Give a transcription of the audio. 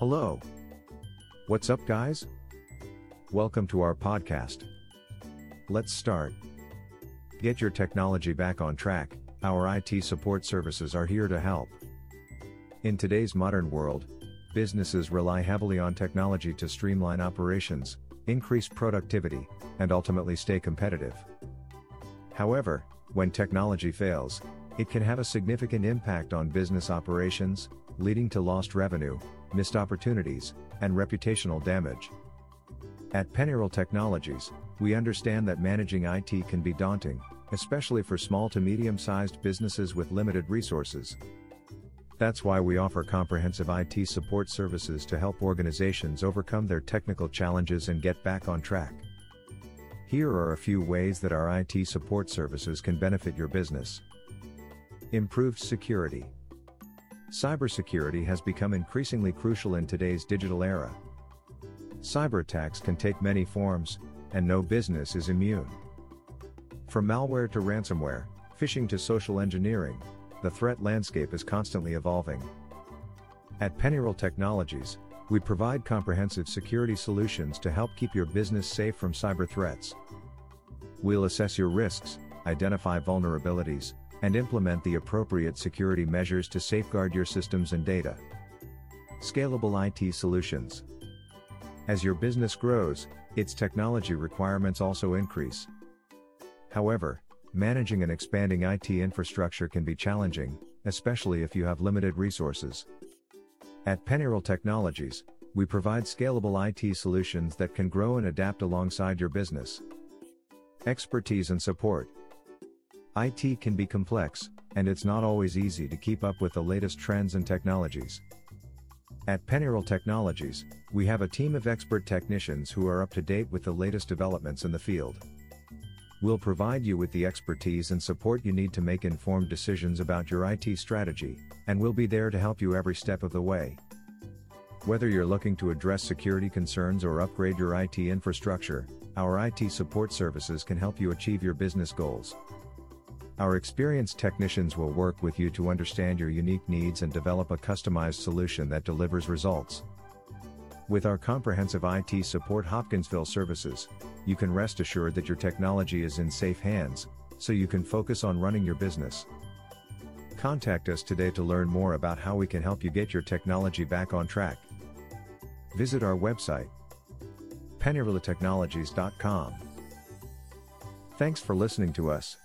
Hello. What's up, guys? Welcome to our podcast. Let's start. Get your technology back on track, our IT support services are here to help. In today's modern world, businesses rely heavily on technology to streamline operations, increase productivity, and ultimately stay competitive. However, when technology fails, it can have a significant impact on business operations, leading to lost revenue, missed opportunities, and reputational damage. At Pennyrile Technologies, we understand that managing IT can be daunting, especially for small to medium sized businesses with limited resources. That's why we offer comprehensive IT support services to help organizations overcome their technical challenges and get back on track. Here are a few ways that our IT support services can benefit your business. Improved security. Cybersecurity has become increasingly crucial in today's digital era. Cyber attacks can take many forms, and no business is immune. From malware to ransomware, phishing to social engineering, the threat landscape is constantly evolving. At Pennyrile Technologies, we provide comprehensive security solutions to help keep your business safe from cyber threats. We'll assess your risks, identify vulnerabilities, and implement the appropriate security measures to safeguard your systems and data. Scalable IT solutions. As your business grows, its technology requirements also increase. However, managing an expanding IT infrastructure can be challenging, especially if you have limited resources. At Pennyrile Technologies, we provide scalable IT solutions that can grow and adapt alongside your business. Expertise and support. IT can be complex, and it's not always easy to keep up with the latest trends and technologies. At Pennyrile Technologies, we have a team of expert technicians who are up to date with the latest developments in the field. We'll provide you with the expertise and support you need to make informed decisions about your IT strategy, and we'll be there to help you every step of the way. Whether you're looking to address security concerns or upgrade your IT infrastructure, our IT support services can help you achieve your business goals. Our experienced technicians will work with you to understand your unique needs and develop a customized solution that delivers results. With our comprehensive IT support Hopkinsville services, you can rest assured that your technology is in safe hands, so you can focus on running your business. Contact us today to learn more about how we can help you get your technology back on track. Visit our website, pennyriletechnologies.com. Thanks for listening to us.